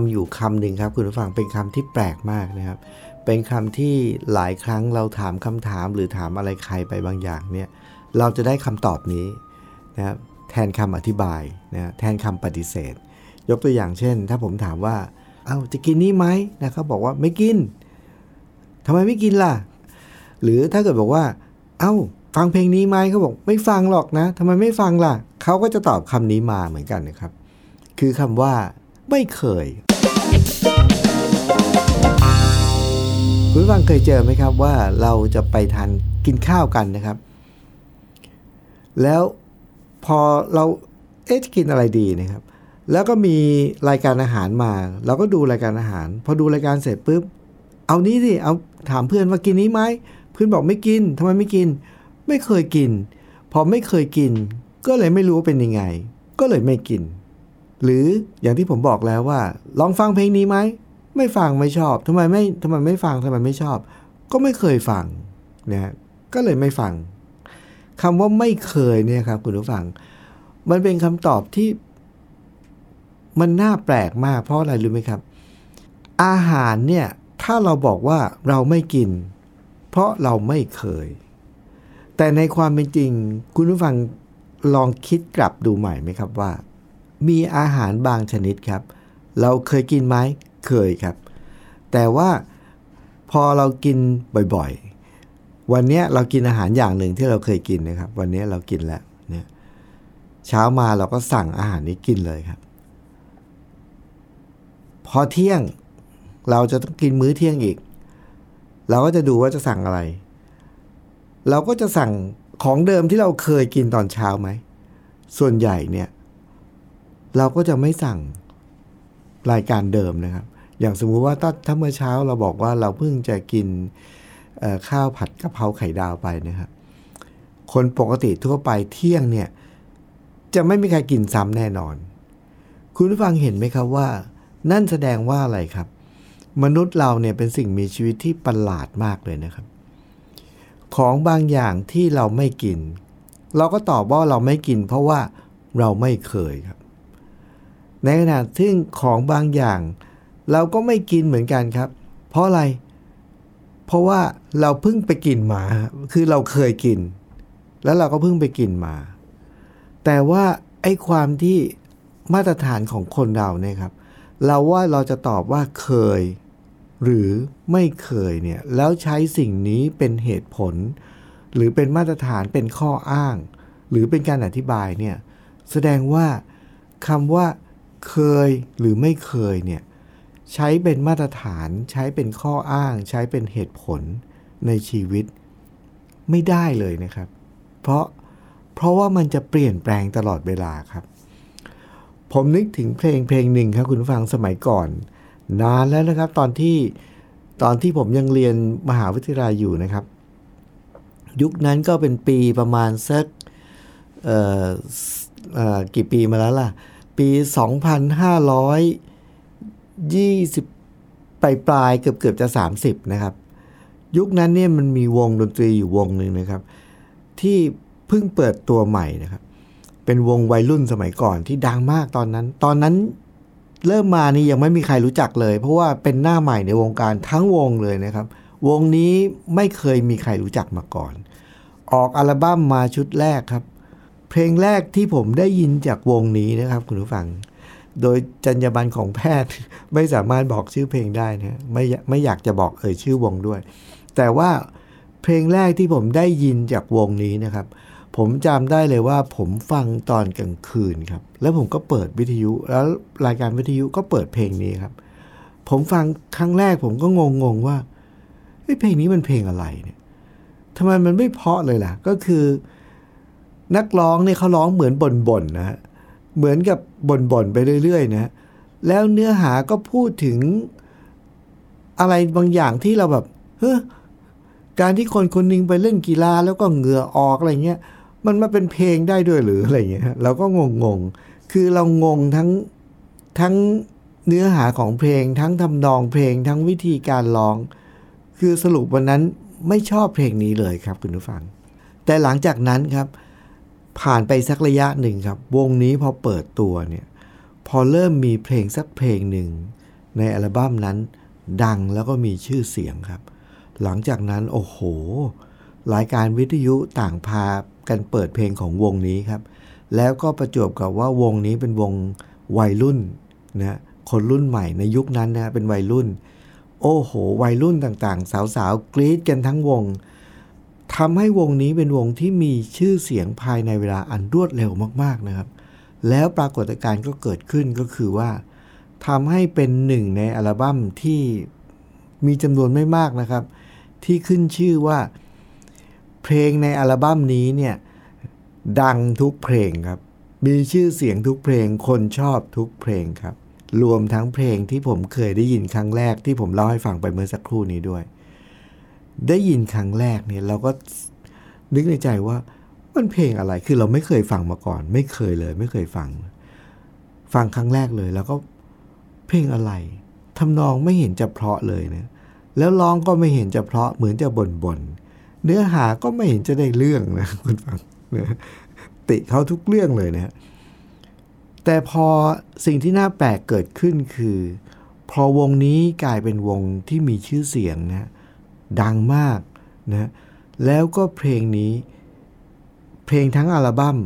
ำอยู่คำหนึ่งครับ คุณผู้ฟังเป็นคำที่แปลกมากนะครับ เป็นคำที่หลายครั้งเราถามคำถามหรือถามอะไรใครไปบางอย่างเนี่ยเราจะได้คำตอบนี้นะครับแทนคำอธิบายนะแทนคำปฏิเสธ ยกตัวอย่างเช่น ถ้าผมถามว่าเอา้าจะกินนี่ไหมนะเขาบอกว่าไม่กินทำไมไม่กินล่ะ หรือถ้าเกิดบอกว่า เอ้าฟังเพลงนี้ไหมเขาบอกไม่ฟังหรอกนะทำไมไม่ฟังล่ะเขาก็จะตอบคำนี้มาเหมือนกันนะครับ คือคำว่า ไม่เคย ผู้ฟังเคยเจอไหมครับว่าเราจะไปทานกินข้าวกันนะครับ แล้วพอเราเอ๊ะจะกินอะไรดีนะครับ แล้วก็มีรายการอาหารมา เราก็ดูรายการอาหาร พอดูรายการเสร็จปุ๊บ เอานี้สิเอาถามเพื่อนว่ากินนี้ไหมเพื่อนบอกไม่กินทำไมไม่กิน ไม่เคยกิน พอไม่เคยกิน ก็เลยไม่รู้ว่าเป็นยังไง ก็เลยไม่กิน หรืออย่างที่ผมบอกแล้วว่า ลองฟังเพลงนี้ไหม ไม่ฟังไม่ชอบทำไมไม่ทำไมไม่ฟังทำไมไม่ชอบ ก็ไม่เคยฟังนะก็เลยไม่ฟังคำว่าไม่เคยเนี่ยครับคุณผู้ฟัง มันเป็นคำตอบที่มันน่าแปลกมากเพราะอะไรรู้ไหมครับ อาหารเนี่ยถ้าเราบอกว่าเราไม่กิน เพราะเราไม่เคย แต่ในความเป็นจริง คุณผู้ฟังลองคิดกลับดูใหม่ไหมครับว่า มีอาหารบางชนิดครับ เราเคยกินไหม เคยครับ แต่ว่าพอเรากินบ่อยๆ วันนี้เรากินอาหารอย่างหนึ่งที่เราเคยกินนะครับ วันนี้เรากินแล้วเนี่ยเช้ามาเราก็สั่งอาหารนี้กินเลยครับ พอเที่ยงเราจะต้องกินมื้อเที่ยงอีก เราก็จะดูว่าจะสั่งอะไร เราก็จะสั่งของเดิมที่เราเคยกินตอนเช้าไหม ส่วนใหญ่เนี่ย เราก็จะไม่สั่ง รายการเดิมนะครับ อย่างสมมุติว่าถ้าถ้าเมื่อเช้าเราบอกว่าเราเพิ่งจะกินข้าวผัดกะเพราไข่ดาวไปนะครับคนปกติทั่วไปเที่ยงเนี่ยจะไม่มีใครกินซ้ำแน่นอน คุณผู้ฟังเห็นไหมครับว่า นั่นแสดงว่าอะไรครับ มนุษย์เราเนี่ยเป็นสิ่งมีชีวิตที่ประหลาดมากเลยนะครับ ของบางอย่างที่เราไม่กิน เราก็ตอบว่าเราไม่กิน เพราะว่าเราไม่เคยครับ ในขณะที่ของบางอย่าง เราก็ไม่กินเหมือนกันครับ เพราะอะไร เพราะว่าเราเพิ่งไปกินมา คือเราเคยกิน แล้วเราก็เพิ่งไปกินมา แต่ว่าไอ้ความที่มาตรฐานของคนเราเนี่ยครับ เราว่าเราจะตอบว่าเคย หรือไม่เคยเนี่ยแล้วใช้สิ่งนี้เป็นเหตุผล หรือเป็นมาตรฐานเป็นข้ออ้าง หรือเป็นการอธิบายเนี่ยแสดงว่าคำว่า เคยหรือไม่เคยเนี่ยใช้เป็นมาตรฐานใช้เป็นข้ออ้าง ใช้เป็นเหตุผลในชีวิต ไม่ได้เลยนะครับ เพราะเพราะว่ามันจะเปลี่ยนแปลงตลอดเวลาครับ ผมนึกถึงเพลงเพลงหนึ่งครับคุณฟังสมัยก่อน นานแล้วนะครับตอนที่ตอนที่ผมยังเรียนมหาวิทยาลัยอยู่นะครับ ยุคนั้นก็เป็นปีประมาณสักกี่ปีมาแล้วล่ะ ปี 2520ปลายปลายเกือบเกือบจะ 30 นะครับ ยุคนั้นเนี่ยมันมีวงดนตรีอยู่วงหนึ่งนะครับ ที่เพิ่งเปิดตัวใหม่นะครับ เป็นวงวัยรุ่นสมัยก่อนที่ดังมากตอนนั้น ตอนนั้นเริ่มมานี่ยังไม่มีใครรู้จักเลย เพราะว่าเป็นหน้าใหม่ในวงการทั้งวงเลยนะครับ วงนี้ไม่เคยมีใครรู้จักมาก่อน ออกอัลบั้มมาชุดแรกครับ เพลงแรกที่ผมได้ยินจากวงนี้นะครับ คุณผู้ฟัง โดยจรรยาบรรณของแพทย์ไม่สามารถบอกชื่อเพลงได้นะไม่ไม่อยากจะบอกเอ่ยชื่อวงด้วย แต่ว่าเพลงแรกที่ผมได้ยินจากวงนี้นะครับ ผมจำได้เลยว่าผมฟังตอนกลางคืนครับ แล้วผมก็เปิดวิทยุ แล้วรายการวิทยุก็เปิดเพลงนี้ครับ ผมฟังครั้งแรกผมก็งงๆว่าเพลงนี้มันเพลงอะไรเนี่ยทำไมมันไม่เพาะเลยล่ะ ก็คือ นักร้องเนี่ยเขาร้องเหมือนบ่นๆนะฮะเหมือนกับบ่นๆไปเรื่อยๆนะแล้วเนื้อหาก็พูดถึงอะไรบางอย่างที่เราแบบเฮ้ยการที่คนคนหนึงไปเล่นกีฬาแล้วก็เหงื่อออกอะไรเงี้ย มันมาเป็นเพลงได้ด้วยหรืออะไรเงี้ยเราก็งงๆคือเรางงทั้งทั้งเนื้อหาของเพลง ทั้งทำนองเพลงทั้งวิธีการร้อง คือสรุปวันนั้นไม่ชอบเพลงนี้เลยครับคุณผู้ฟัง แต่หลังจากนั้นครับ ผ่านไปสักระยะหนึ่งครับ วงนี้พอเปิดตัวเนี่ย พอเริ่มมีเพลงสักเพลงหนึ่ง ในอัลบั้มนั้น ดังแล้วก็มีชื่อเสียงครับ หลังจากนั้นโอ้โห รายการวิทยุต่างพากันเปิดเพลงของวงนี้ครับ แล้วก็ประจวบกับว่าวงนี้เป็นวงวัยรุ่นนะคนรุ่นใหม่ในยุคนั้นนะเป็นวัยรุ่น โอ้โห วัยรุ่นต่างๆ สาวๆกรี๊ดกันทั้งวง ทำให้วงนี้เป็นวงที่มีชื่อเสียงภายในเวลาอันรวดเร็วมากๆนะครับ แล้วปรากฏการณ์ก็เกิดขึ้นก็คือว่าทำให้เป็นหนึ่งในอัลบั้มที่มีจำนวนไม่มากนะครับ ที่ขึ้นชื่อว่าเพลงในอัลบั้มนี้เนี่ยดังทุกเพลงครับ มีชื่อเสียงทุกเพลงคนชอบทุกเพลงครับ รวมทั้งเพลงที่ผมเคยได้ยินครั้งแรกที่ผมเล่าให้ฟังไปเมื่อสักครู่นี้ด้วย ได้ยินครั้งแรกเนี่ยเราก็นึกในใจว่ามันเพลงอะไร คือเราไม่เคยฟังมาก่อน ไม่เคยเลย ไม่เคยฟัง ฟังครั้งแรกเลย แล้วก็เพลงอะไรทำนองไม่เห็นจะเพราะเลยนะแล้วร้องก็ไม่เห็นจะเพราะเหมือนจะบ่นบนเนื้อหาก็ไม่เห็นจะได้เรื่องนะคุณฟังนะติเขาทุกเรื่องเลยนะแต่พอสิ่งที่น่าแปลกเกิดขึ้นคือ พอวงนี้กลายเป็นวงที่มีชื่อเสียงนะ ดังมากนะแล้วก็เพลงนี้ เพลงทั้งอัลบั้ม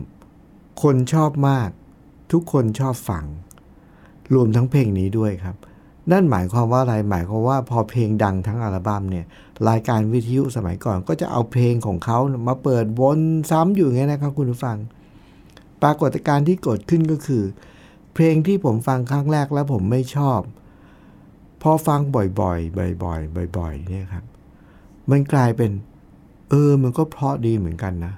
คนชอบมาก ทุกคนชอบฟัง รวมทั้งเพลงนี้ด้วยครับ นั่นหมายความว่าอะไรหมายความว่าพอเพลงดังทั้งอัลบั้มเนี่ยรายการวิทยุสมัยก่อนก็จะเอาเพลงของเขามาเปิดวนซ้ำอยู่อย่างนี้นะครับคุณผู้ฟัง ปรากฏการณ์ที่เกิดขึ้นก็คือ เพลงที่ผมฟังครั้งแรกแล้วผมไม่ชอบ พอฟังบ่อยๆ บ่อยๆ บ่อยๆเนี่ยครับ มันกลายเป็น เออ มันก็เพราะดีเหมือนกันนะ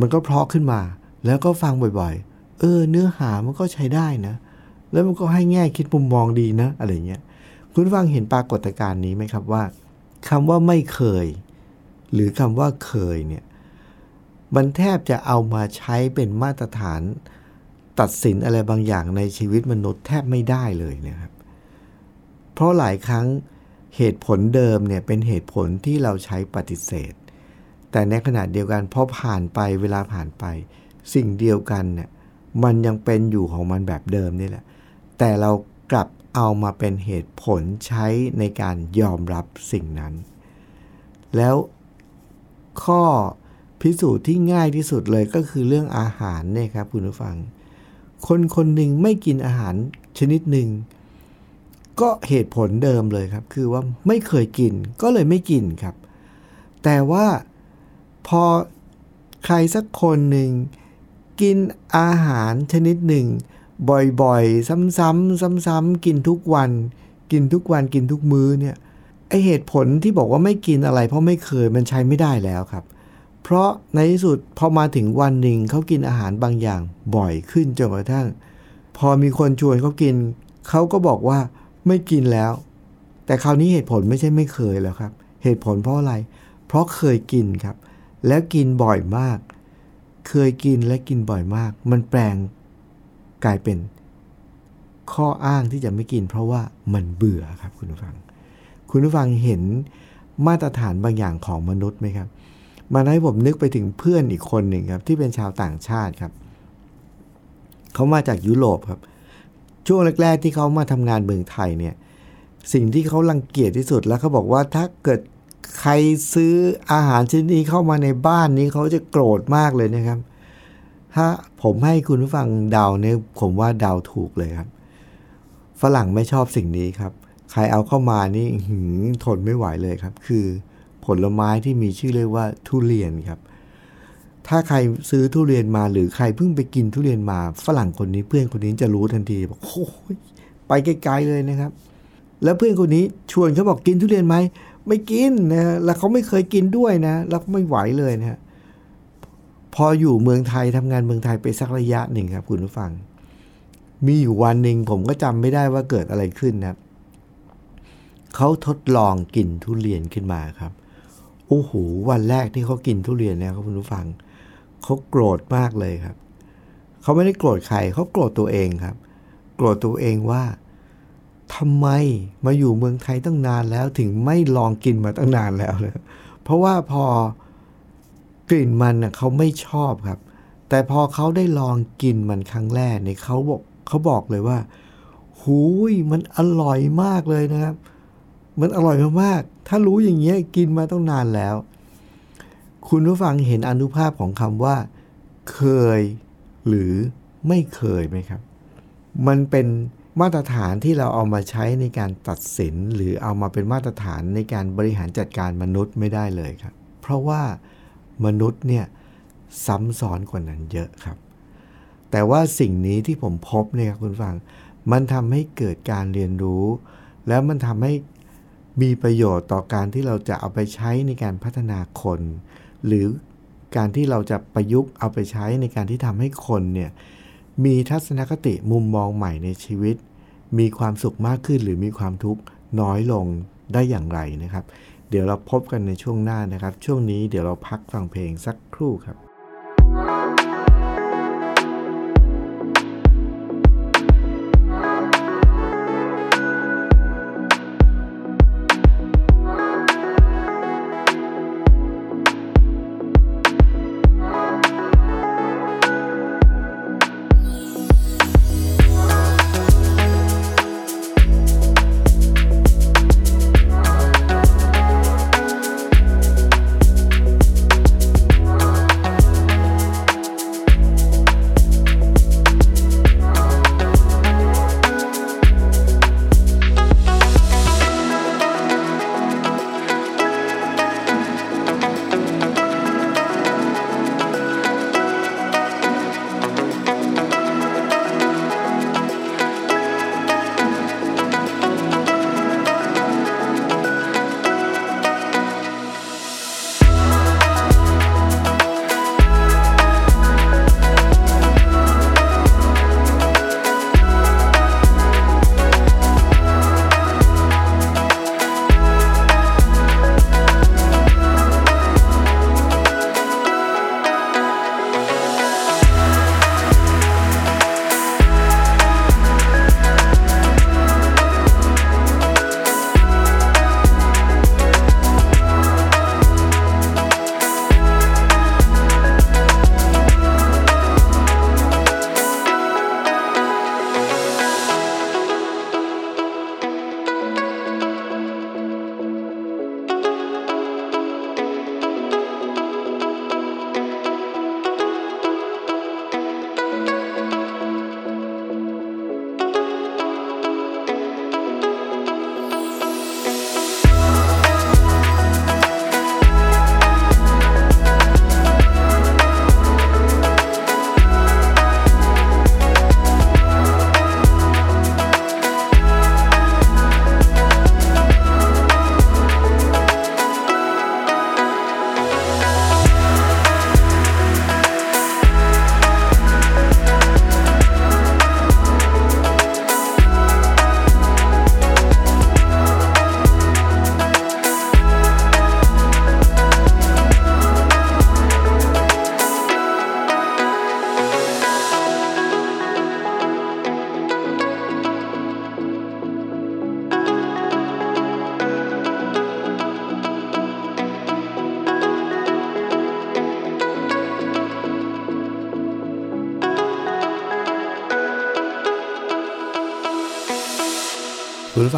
มันก็เพราะขึ้นมา แล้วก็ฟังบ่อยๆ เออ เนื้อหามันก็ใช้ได้นะ แล้วมันก็ให้แง่คิดมุมมองดีนะ อะไรเงี้ย คุณฟังเห็นปรากฏการณ์นี้ไหมครับว่าคำว่าไม่เคย หรือคำว่าเคยเนี่ย มันแทบจะเอามาใช้เป็นมาตรฐาน ตัดสินอะไรบางอย่างในชีวิตมนุษย์แทบไม่ได้เลยนะครับ เพราะหลายครั้ง เหตุผลเดิมเนี่ยเป็นเหตุผลที่เราใช้ปฏิเสธ แต่ในขณะเดียวกันพอผ่านไปเวลาผ่านไป สิ่งเดียวกันเนี่ยมันยังเป็นอยู่ของมันแบบเดิมนี่แหละ แต่เรากลับเอามาเป็นเหตุผลใช้ในการยอมรับสิ่งนั้น แล้วข้อพิสูจน์ที่ง่ายที่สุดเลยก็คือเรื่องอาหารเนี่ยครับคุณผู้ฟัง คนคนหนึ่งไม่กินอาหารชนิดหนึ่ง ก็เหตุผลเดิมเลยครับ คือว่าไม่เคยกินก็เลยไม่กินครับ แต่ว่าพอใครสักคนหนึ่งกินอาหารชนิดหนึ่ง บ่อยๆ ซ้ำๆซ้ำๆกินทุกวัน กินทุกวันกินทุกมื้อเนี่ยไอเหตุผลที่บอกว่าไม่กินอะไร เพราะไม่เคยมันใช้ไม่ได้แล้วครับ เพราะในที่สุดพอมาถึงวันหนึ่งเขากินอาหารบางอย่างบ่อยขึ้นจนกระทั่ง พอมีคนชวนเขากินเขาก็บอกว่า ไม่กินแล้ว แต่คราวนี้เหตุผลไม่ใช่ไม่เคยแล้วครับ เหตุผลเพราะอะไร เพราะเคยกินครับ แล้วกินบ่อยมาก เคยกินและกินบ่อยมาก มันแปลงกลายเป็นข้ออ้างที่จะไม่กิน เพราะว่ามันเบื่อครับคุณผู้ฟัง คุณผู้ฟังเห็นมาตรฐานบางอย่างของมนุษย์ไหมครับมันให้ผมนึกไปถึงเพื่อนอีกคนหนึ่งครับ ที่เป็นชาวต่างชาติครับ เขามาจากยุโรปครับ ช่วงแรก ๆ ที่เขามาทำงานเมืองไทยเนี่ยสิ่งที่เขารังเกียจที่สุดแล้วเขาบอกว่าถ้าเกิดใครซื้ออาหารชนิดนี้เข้ามาในบ้านนี้เขาจะโกรธมากเลยนะครับ ถ้าผมให้คุณผู้ฟังเดาเนี่ยผมว่าเดาถูกเลยครับ ฝรั่งไม่ชอบสิ่งนี้ครับ ใครเอาเข้ามานี่หืทนไม่ไหวเลยครับ คือผลไม้ที่มีชื่อเรียกว่าทุเรียนครับ ถ้าใครซื้อทุเรียนมาหรือใครเพิ่งไปกินทุเรียนมาฝรั่งคนนี้เพื่อนคนนี้จะรู้ทันทีบอกโอ้ยไปไกลๆเลยนะครับ แล้วเพื่อนคนนี้ชวนเขาบอกกินทุเรียนไหมไม่กินนะแล้วเขาไม่เคยกินด้วยนะ แล้วไม่ไหวเลยนะพออยู่เมืองไทยทำงานเมืองไทยไปสักระยะหนึ่งครับคุณผู้ฟัง มีอยู่วันหนึ่งผมก็จำไม่ได้ว่าเกิดอะไรขึ้นนะเขาทดลองกินทุเรียนขึ้นมาครับโอ้โหวันแรกที่เขากินทุเรียนเนี่ยครับคุณผู้ฟัง เขาโกรธมากเลยครับ เขาไม่ได้โกรธใครเขาโกรธตัวเองครับ โกรธตัวเองว่าทำไมมาอยู่เมืองไทยตั้งนานแล้วถึงไม่ลองกินมาตั้งนานแล้วเลยเพราะว่าพอกลิ่นมันเขาไม่ชอบครับ แต่พอเขาได้ลองกินมันครั้งแรกเนี่ยเขาบอกเขาบอกเลยว่าหูยมันอร่อยมากเลยนะครับ มันอร่อยมากๆถ้ารู้อย่างเงี้ยกินมาต้องนานแล้ว คุณผู้ฟังเห็นอนุภาพของคำว่า เคย หรือไม่เคยไหมครับ มันเป็นมาตรฐานที่เราเอามาใช้ในการตัดสิน หรือเอามาเป็นมาตรฐานในการบริหารจัดการมนุษย์ไม่ได้เลยครับ เพราะว่ามนุษย์เนี่ยซ้ำซ้อนกว่านั้นเยอะครับ แต่ว่าสิ่งนี้ที่ผมพบเนี่ยคุณฟัง มันทำให้เกิดการเรียนรู้ แล้วมันทำให้มีประโยชน์ต่อการที่เราจะเอาไปใช้ในการพัฒนาคน หรือการที่เราจะประยุกต์เอาไปใช้ในการที่ทำให้คนเนี่ยมีทัศนคติมุมมองใหม่ในชีวิต มีความสุขมากขึ้นหรือมีความทุกข์น้อยลงได้อย่างไรนะครับ เดี๋ยวเราพบกันในช่วงหน้านะครับ ช่วงนี้เดี๋ยวเราพักฟังเพลงสักครู่ครับ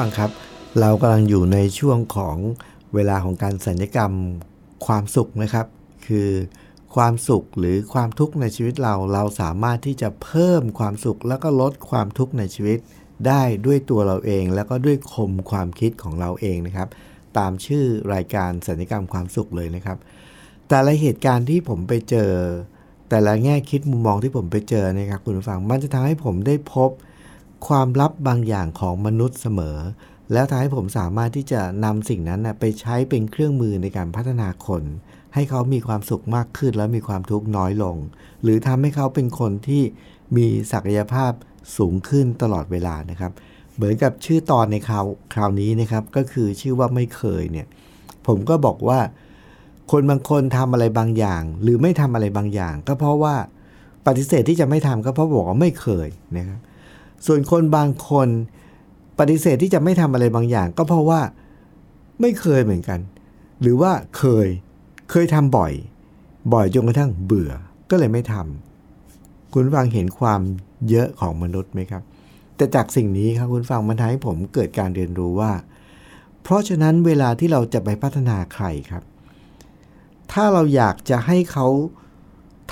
ังครับ เรากำลังอยู่ในช่วงของเวลาของการสัญญกรรมความสุขนะครับ คือความสุขหรือความทุกข์ในชีวิตเรา เราสามารถที่จะเพิ่มความสุข แล้วก็ลดความทุกข์ในชีวิต ได้ด้วยตัวเราเอง แล้วก็ด้วยคมความคิดของเราเองนะครับ ตามชื่อรายการสัญญกรรมความสุขเลยนะครับ แต่ละเหตุการณ์ที่ผมไปเจอ แต่ละแง่คิดมุมมองที่ผมไปเจอนะครับคุณผู้ฟังมันจะทำให้ผมได้พบ ความลับบางอย่างของมนุษย์เสมอ แล้วทำให้ผมสามารถที่จะนำสิ่งนั้นไปใช้เป็นเครื่องมือในการพัฒนาคน ให้เขามีความสุขมากขึ้น แล้วมีความทุกข์น้อยลง หรือทำให้เขาเป็นคนที่มีศักยภาพสูงขึ้นตลอดเวลานะครับ เหมือนกับชื่อตอนในคราวคราวนี้นะครับ ก็คือชื่อว่าไม่เคยเนี่ย ผมก็บอกว่า คนบางคนทำอะไรบางอย่าง หรือไม่ทำอะไรบางอย่าง ก็เพราะว่าปฏิเสธที่จะไม่ทำก็เพราะบอกว่าไม่เคยนะครับ ส่วนคนบางคนปฏิเสธที่จะไม่ทำอะไรบางอย่าง ก็เพราะว่าไม่เคยเหมือนกัน หรือว่าเคยเคยทำบ่อย บ่อยจนกระทั่งเบื่อก็เลยไม่ทำคุณฟังเห็นความเยอะของมนุษย์ไหมครับ แต่จากสิ่งนี้ครับคุณฟังมันทำให้ผมเกิดการเรียนรู้ว่า เพราะฉะนั้นเวลาที่เราจะไปพัฒนาใครครับ ถ้าเราอยากจะให้เขา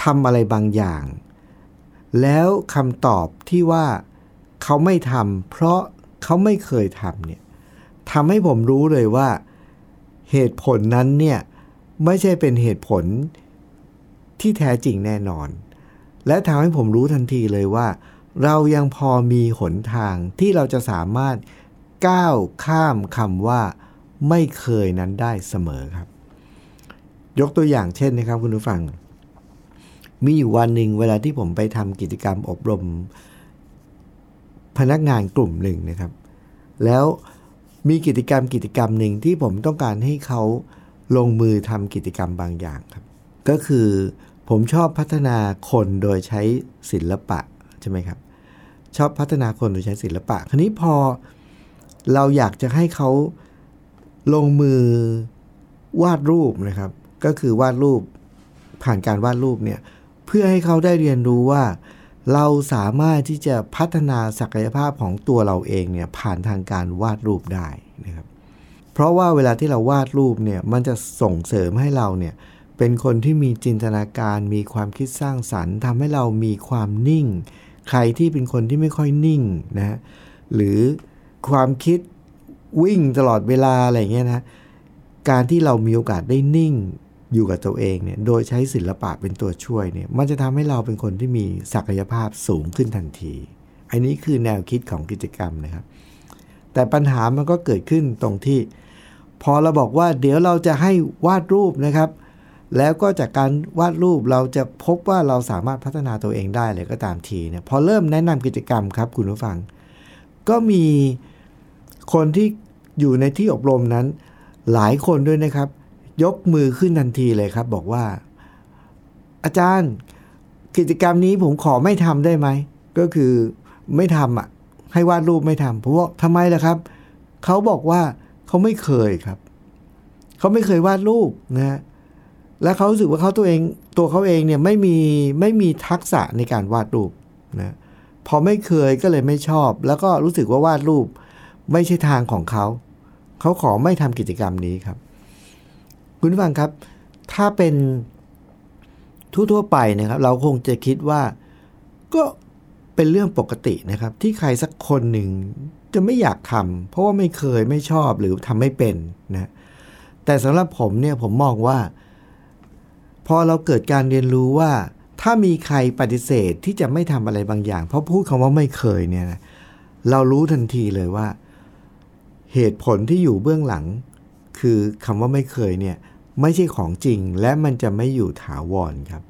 ทำอะไรบางอย่าง แล้วคำตอบที่ว่า เขาไม่ทำเพราะเขาไม่เคยทำเนี่ยทำให้ผมรู้เลยว่า เหตุผลนั้นเนี่ยไม่ใช่เป็นเหตุผลที่แท้จริงแน่นอน และทำให้ผมรู้ทันทีเลยว่า เรายังพอมีหนทางที่เราจะสามารถก้าวข้ามคำว่า ไม่เคยนั้นได้เสมอครับ ยกตัวอย่างเช่นนะครับคุณผู้ฟัง มีอยู่วันหนึ่งเวลาที่ผมไปทำกิจกรรมอบรม พนักงานกลุ่มหนึ่งนะครับ แล้วมีกิจกรรมกิจกรรมหนึ่งที่ผมต้องการให้เขาลงมือทำกิจกรรมบางอย่างครับ ก็คือผมชอบพัฒนาคนโดยใช้ศิลปะใช่ไหมครับ ชอบพัฒนาคนโดยใช้ศิลปะ คราวนี้พอเราอยากจะให้เขาลงมือวาดรูปนะครับ ก็คือวาดรูปผ่านการวาดรูปเนี่ยเพื่อให้เขาได้เรียนรู้ว่า เราสามารถที่จะพัฒนาศักยภาพของตัวเราเองเนี่ยผ่านทางการวาดรูปได้นะครับ เพราะว่าเวลาที่เราวาดรูปเนี่ยมันจะส่งเสริมให้เราเนี่ยเป็นคนที่มีจินตนาการ มีความคิดสร้างสรรค์ทำให้เรามีความนิ่ง ใครที่เป็นคนที่ไม่ค่อยนิ่งนะหรือความคิดวิ่งตลอดเวลาอะไรเงี้ยนะการที่เรามีโอกาสได้นิ่ง อยู่กับตัวเองเนี่ยโดยใช้ศิลปะเป็นตัวช่วยเนี่ยมันจะทำให้เราเป็นคนที่มีศักยภาพสูงขึ้นทันที อันนี้คือแนวคิดของกิจกรรมนะครับ แต่ปัญหามันก็เกิดขึ้นตรงที่ พอเราบอกว่าเดี๋ยวเราจะให้วาดรูปนะครับ แล้วก็จากการวาดรูปเราจะพบว่าเราสามารถพัฒนาตัวเองได้เลยก็ตามทีเนี่ยพอเริ่มแนะนำกิจกรรมครับคุณผู้ฟัง ก็มีคนที่อยู่ในที่อบรมนั้นหลายคนด้วยนะครับ ยกมือขึ้นทันทีเลยครับ บอกว่า อาจารย์กิจกรรมนี้ผมขอไม่ทำได้ไหม ก็คือไม่ทำอะ ให้วาดรูปไม่ทำเพราะว่าทำไมล่ะครับ เขาบอกว่าเขาไม่เคยครับ เขาไม่เคยวาดรูปนะฮะและเขารู้สึกว่าเขาตัวเองตัวเขาเองเนี่ยไม่มีไม่มีทักษะในการวาดรูปนะพอไม่เคยก็เลยไม่ชอบ แล้วก็รู้สึกว่าวาดรูป ไม่ใช่ทางของเขา เขาขอไม่ทำกิจกรรมนี้ครับ คุณฟังครับ ถ้าเป็นทั่วๆไปนะครับ เราคงจะคิดว่าก็เป็นเรื่องปกตินะครับ ที่ใครสักคนหนึ่งจะไม่อยากทำเพราะว่าไม่เคยไม่ชอบหรือทำไม่เป็นนะแต่สำหรับผมเนี่ยผมมองว่า พอเราเกิดการเรียนรู้ว่า ถ้ามีใครปฏิเสธที่จะไม่ทำอะไรบางอย่าง เพราะพูดคำว่าไม่เคยเนี่ยนะเรารู้ทันทีเลยว่า เหตุผลที่อยู่เบื้องหลัง คือคำว่าไม่เคยเนี่ย ไม่ใช่ของจริงและมันจะไม่อยู่ถาวรครับ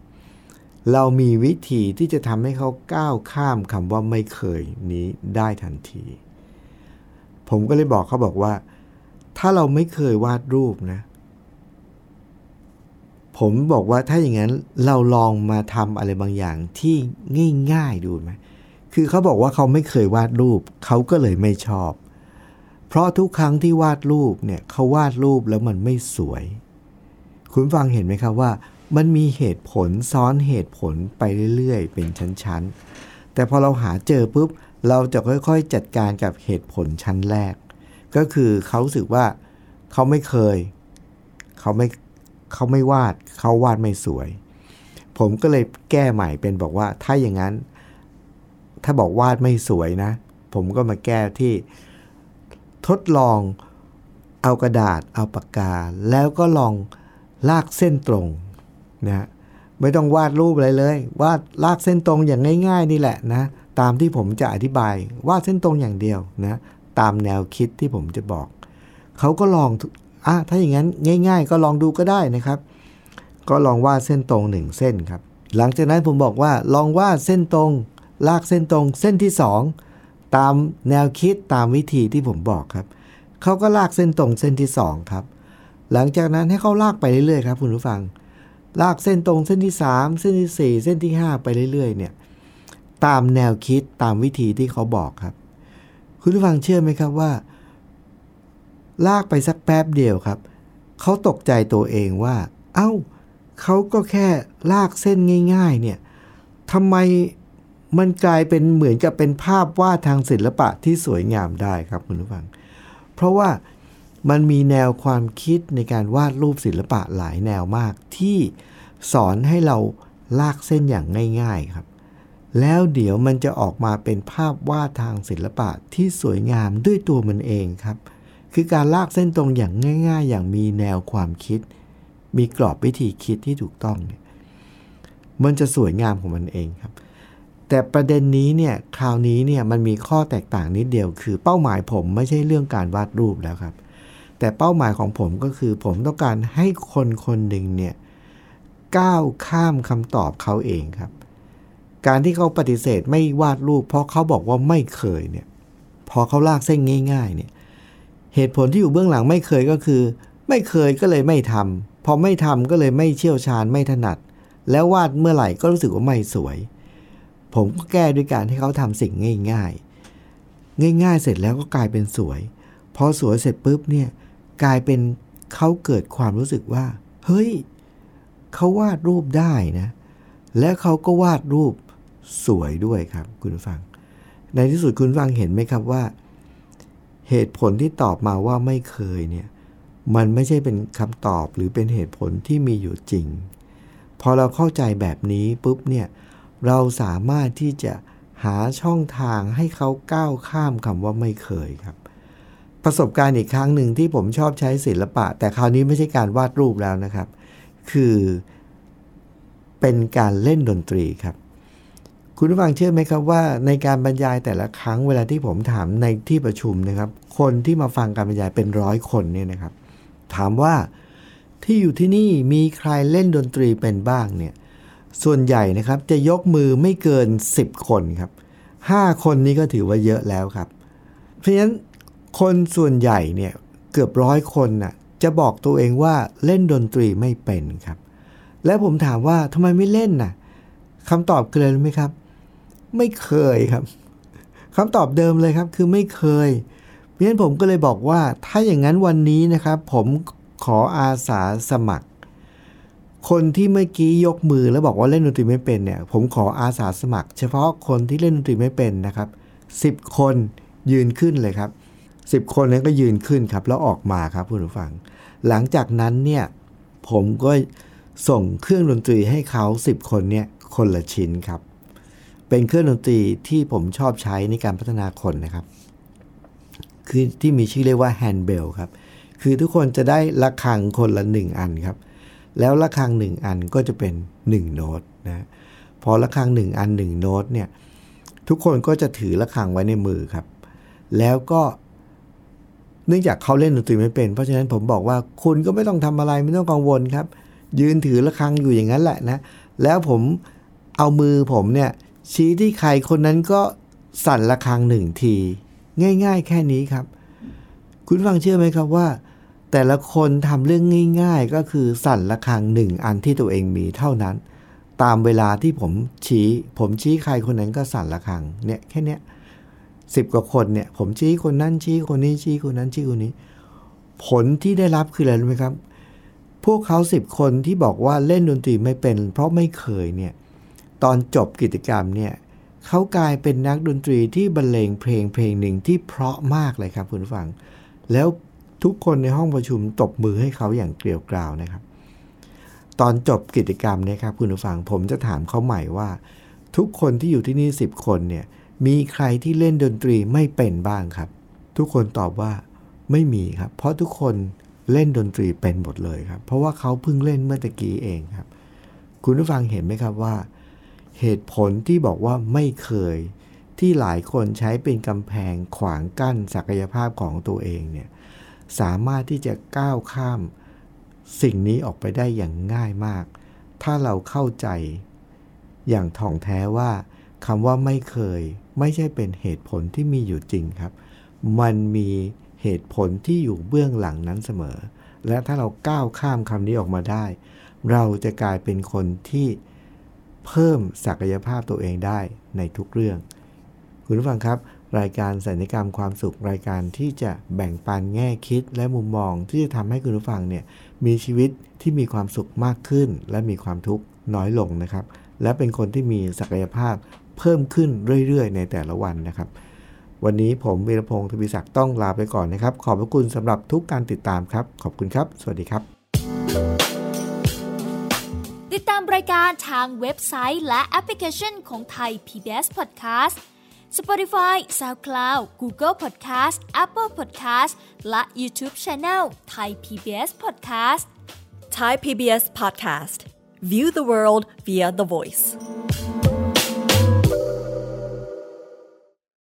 เรามีวิธีที่จะทำให้เขาก้าวข้ามคำว่าไม่เคยนี้ได้ทันที ผมก็เลยบอกเขาบอกว่า ถ้าเราไม่เคยวาดรูปนะ ผมบอกว่าถ้าอย่างนั้นเราลองมาทำอะไรบางอย่างที่ง่ายๆดูไหมคือเขาบอกว่าเขาไม่เคยวาดรูป เขาก็เลยไม่ชอบ เพราะทุกครั้งที่วาดรูปเนี่ยเขาวาดรูปแล้วมันไม่สวย คุณฟังเห็นไหมครับว่า มันมีเหตุผลซ้อนเหตุผลไปเรื่อยๆ เป็นชั้นๆ แต่พอเราหาเจอปุ๊บ เราจะค่อยๆ จัดการกับเหตุผลชั้นแรก ก็คือเขาสึกว่าเขาไม่เคย เขาไม่เขาไม่วาด เขาวาดไม่สวย ผมก็เลยแก้ใหม่เป็นบอกว่าถ้าอย่างนั้น ถ้าบอกวาดไม่สวยนะ ผมก็มาแก้ที่ทดลองเอากระดาษเอาปากกา แล้วก็ลอง ลากเส้นตรงนะไม่ต้องวาดรูปอะไรเลย วาดลากเส้นตรงอย่างง่าย ๆ นี่แหละนะตามที่ผมจะอธิบาย วาดเส้นตรงอย่างเดียวนะตามแนวคิดที่ผมจะบอก เขาก็ลองอะถ้าอย่างนั้นง่าย ๆ ก็ลองดูก็ได้นะครับ ก็ลองวาดเส้นตรงหนึ่งเส้นครับ หลังจากนั้นผมบอกว่าลองวาดเส้นตรง ลากเส้นตรง เส้นที่ 2 ตามแนวคิดตามวิธีที่ผมบอกครับ เขาก็ลากเส้นตรงเส้นที่ 2 ครับ หลังจากนั้นให้เขาลากไปเรื่อยๆครับคุณผู้ฟัง ลากเส้นตรงเส้นที่ 3 เส้นที่ 4 เส้นที่ 5 ไปเรื่อยๆ เนี่ย ตามแนวคิดตามวิธีที่เขาบอกครับ คุณผู้ฟังเชื่อไหมครับว่า ลากไปสักแป๊บเดียวครับ เขาตกใจตัวเองว่า เอ้าเขาก็แค่ลากเส้นง่าย ๆ เนี่ยทำไมมันกลายเป็นเหมือนกับเป็นภาพวาดทางศิลปะที่สวยงามได้ครับคุณผู้ฟัง เพราะว่า มันมีแนวความคิดในการวาดรูปศิลปะหลายแนวมาก ที่สอนให้เราลากเส้นอย่างง่าย ๆครับ แล้วเดี๋ยวมันจะออกมาเป็นภาพวาดทางศิลปะที่สวยงามด้วยตัวมันเองครับ คือการลากเส้นตรงอย่างง่าย ๆ อย่างมีแนวความคิด มีกรอบวิธีคิดที่ถูกต้องเนี่ยมันจะสวยงามของมันเองครับ แต่ประเด็นนี้เนี่ยคราวนี้เนี่ยมันมีข้อแตกต่างนิดเดียว คือเป้าหมายผมไม่ใช่เรื่องการวาดรูปแล้วครับ แต่เป้าหมายของผมก็คือผมต้องการให้คนคนหนึ่งเนี่ยก้าวข้ามคำตอบเขาเองครับ การที่เขาปฏิเสธไม่วาดรูป เพราะเขาบอกว่าไม่เคยเนี่ยพอเขาลากเส้นง่าย ๆ เนี่ยเหตุผลที่อยู่เบื้องหลังไม่เคยก็คือ ไม่เคยก็เลยไม่ทำพอไม่ทำก็เลยไม่เชี่ยวชาญไม่ถนัด แล้ววาดเมื่อไหร่ก็รู้สึกว่าไม่สวย ผมก็แก้ด้วยการให้เขาทำสิ่งง่าย ๆ ง่าย ๆ เสร็จแล้วก็กลายเป็นสวย พอสวยเสร็จปุ๊บเนี่ย กลายเป็นเขาเกิดความรู้สึกว่า เฮ้ยเขาวาดรูปได้นะ และเขาก็วาดรูปสวยด้วยครับคุณฟัง ในที่สุดคุณฟังเห็นไหมครับว่า เหตุผลที่ตอบมาว่าไม่เคยเนี่ยมันไม่ใช่เป็นคำตอบหรือเป็นเหตุผลที่มีอยู่จริง พอเราเข้าใจแบบนี้ปุ๊บเนี่ยเราสามารถที่จะหาช่องทางให้เขาก้าวข้ามคำว่าไม่เคยครับ ประสบการณ์อีกครั้งหนึ่งที่ผมชอบใช้ศิลปะ แต่คราวนี้ไม่ใช่การวาดรูปแล้วนะครับ คือเป็นการเล่นดนตรีครับ คุณผู้ฟังเชื่อไหมครับว่า ในการบรรยายแต่ละครั้งเวลาที่ผมถามในที่ประชุมนะครับ คนที่มาฟังการบรรยายเป็นร้อยคนเนี่ยนะครับ ถามว่าที่อยู่ที่นี่มีใครเล่นดนตรีเป็นบ้างเนี่ยส่วนใหญ่นะครับจะยกมือไม่เกิน 10 คนครับ 5 คนนี้ก็ถือว่าเยอะแล้วครับ เพราะฉะนั้น คนส่วนใหญ่เนี่ยเกือบร้อยคนน่ะจะบอกตัวเองว่าเล่นดนตรีไม่เป็นครับ แล้วผมถามว่าทำไมไม่เล่นน่ะคำตอบคืออะไรรู้ไหมครับ ไม่เคยครับคำตอบเดิมเลยครับคือไม่เคย เพราะฉะนั้นผมก็เลยบอกว่าถ้าอย่างนั้นวันนี้นะครับ ผมขออาสาสมัคร คนที่เมื่อกี้ยกมือแล้วบอกว่าเล่นดนตรีไม่เป็นเนี่ย ผมขออาสาสมัคร เฉพาะคนที่เล่นดนตรีไม่เป็นนะครับ 10 คนยืนขึ้นเลยครับ 10 คนนั้นก็ยืนขึ้นครับ แล้วออกมาครับคุณผู้ฟัง หลังจากนั้นเนี่ยผมก็ส่งเครื่องดนตรีให้เขา 10 คนเนี่ยคนละชิ้นครับ เป็นเครื่องดนตรีที่ผมชอบใช้ในการพัฒนาคนนะครับ คือที่มีชื่อเรียกว่าแฮนด์เบลครับ คือทุกคนจะได้ระฆังคนละหนึ่งอันครับ แล้วระฆังหนึ่งอันก็จะเป็น 1 โน้ตนะพอระฆังหนึ่งอันหนึ่งโน้ตเนี่ยทุกคนก็จะถือระฆังไว้ในมือครับ แล้วก็ เนื่องจากเขาเล่นดนตรีไม่เป็น เพราะฉะนั้นผมบอกว่าคุณก็ไม่ต้องทำอะไรไม่ต้องกังวลครับ ยืนถือระฆังอยู่อย่างนั้นแหละนะ แล้วผมเอามือผมเนี่ยชี้ที่ใครคนนั้นก็สั่นระฆังหนึ่งที ง่าย ๆ แค่นี้ครับ คุณฟังเชื่อไหมครับว่า แต่ละคนทำเรื่องง่าย ๆ ก็คือสั่นระฆังหนึ่งอันที่ตัวเองมีเท่านั้น ตามเวลาที่ผมชี้ ผมชี้ใครคนนั้นก็สั่นระฆังเนี่ยแค่เนี้ย สิบกว่าคนเนี่ย ผมชี้คนนั้นชี้คนนี้ชี้คนนั้นชี้คนนี้ ผลที่ได้รับคืออะไรรู้ไหมครับ พวกเขาสิบคนที่บอกว่าเล่นดนตรีไม่เป็น เพราะไม่เคยเนี่ย ตอนจบกิจกรรมเนี่ยเขากลายเป็นนักดนตรีที่บรรเลงเพลงเพลงหนึ่งที่เพราะมากเลยครับคุณผู้ฟัง แล้วทุกคนในห้องประชุมตบมือให้เขาอย่างเกลียวกราวนะครับ ตอนจบกิจกรรมเนี่ยครับคุณผู้ฟังผมจะถามเขาใหม่ว่า ทุกคนที่อยู่ที่นี่สิบคนเนี่ย มีใครที่เล่นดนตรีไม่เป็นบ้างครับ ทุกคนตอบว่าไม่มีครับ เพราะทุกคนเล่นดนตรีเป็นหมดเลยครับ เพราะว่าเขาเพิ่งเล่นเมื่อตะกี้เองครับ คุณผู้ฟังเห็นไหมครับว่า เหตุผลที่บอกว่าไม่เคย ที่หลายคนใช้เป็นกำแพงขวางกั้นศักยภาพของตัวเองเนี่ยสามารถที่จะก้าวข้ามสิ่งนี้ออกไปได้อย่างง่ายมาก ถ้าเราเข้าใจอย่างถ่องแท้ว่า คำว่าไม่เคย ไม่ใช่เป็นเหตุผลที่มีอยู่จริงครับ มันมีเหตุผลที่อยู่เบื้องหลังนั้นเสมอ และถ้าเราก้าวข้ามคำนี้ออกมาได้ เราจะกลายเป็นคนที่เพิ่มศักยภาพตัวเองได้ในทุกเรื่อง คุณผู้ฟังครับ รายการสัญญกรรมความสุขรายการที่จะแบ่งปันแง่คิดและมุมมองที่จะทำให้คุณผู้ฟังเนี่ยมีชีวิตที่มีความสุขมากขึ้น และมีความทุกข์น้อยลงนะครับ และเป็นคนที่มีศักยภาพ เพิ่มขึ้นเรื่อยๆ ในแต่ละวันนะครับ วันนี้ผมวีรพงศ์ทวีศักดิ์ต้องลาไปก่อนนะครับ ขอบพระคุณสำหรับทุกการติดตามครับ ขอบคุณครับ สวัสดีครับ ติดตามรายการทางเว็บไซต์ และแอปพลิเคชันของไทย PBS Podcast Spotify SoundCloud Google Podcast Apple Podcast และ YouTube Channel Thai PBS Podcast Thai PBS Podcast. View the world via the voice.